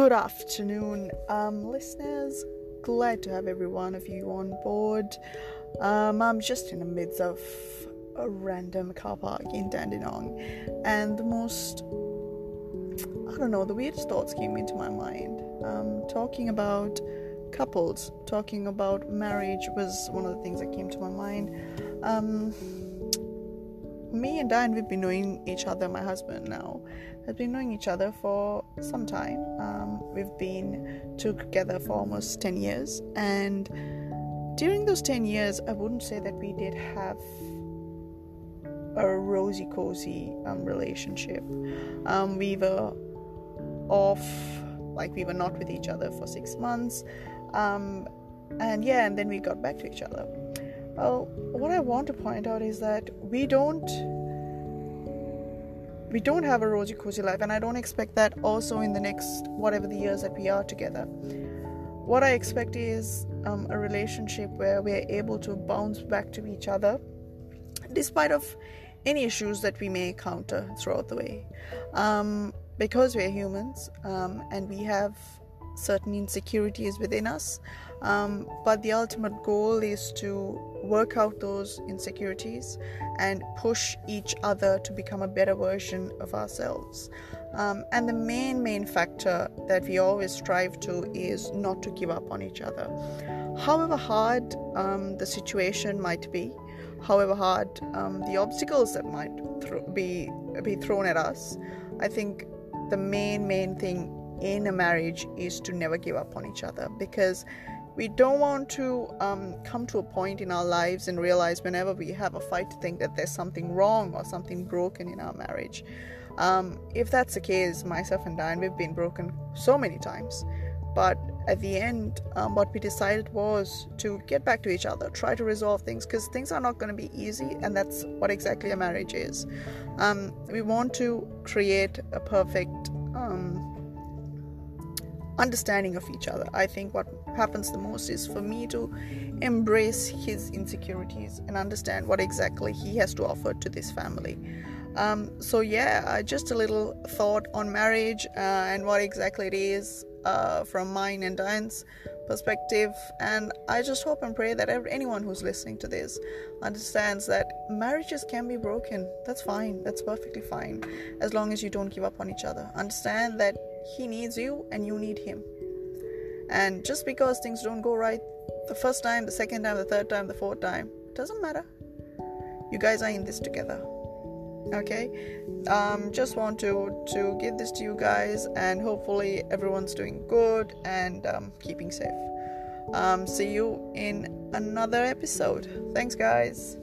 Good afternoon, um, listeners. Glad to have every one of you on board. Um, I'm just in the midst of a random car park in Dandenong, and the most I don't know, the weirdest thoughts came into my mind. Um, talking about couples, talking about marriage was one of the things that came to my mind. Me and Dan, we've been knowing each other, my husband now, has been knowing each other for some time. Um, we've been together for almost 10 years, and during those 10 years, I wouldn't say that we did have a rosy cozy um, relationship. Um, we were off, like we were not with each other for six months, um, and yeah, and then we got back to each other. Well, what I want to point out is that we don't we don't have a rosy cozy life, and I don't expect that also in the next whatever the years that we are together. What I expect is um, a relationship where we are able to bounce back to each other, despite of any issues that we may encounter throughout the way, um, because we're humans um, and we have certain insecurities within us. Um, but the ultimate goal is to work out those insecurities and push each other to become a better version of ourselves. Um, and the main, main factor that we always strive to is not to give up on each other. However hard um, the situation might be, however hard um, the obstacles that might th- be be thrown at us, I think the main, main thing in a marriage is to never give up on each other because we don't want to um, come to a point in our lives and realize whenever we have a fight to think that there's something wrong or something broken in our marriage. Um, if that's the case, myself and Diane, we've been broken so many times. But at the end, um, what we decided was to get back to each other, try to resolve things, because things are not going to be easy, and that's what exactly a marriage is. Um, we want to create a perfect understanding of each other. I think what happens the most is for me to embrace his insecurities and understand what exactly he has to offer to this family. Um, so, yeah, uh, just a little thought on marriage uh, and what exactly it is uh, from mine and Diane's perspective. And I just hope and pray that anyone who's listening to this understands that marriages can be broken. That's fine, that's perfectly fine, as long as you don't give up on each other. Understand that he needs you and you need him. And just because things don't go right the first time, the second time, the third time, the fourth time, doesn't matter. You guys are in this together. Okay? Um, just want to to give this to you guys and hopefully everyone's doing good and um, keeping safe. Um, see you in another episode. Thanks guys.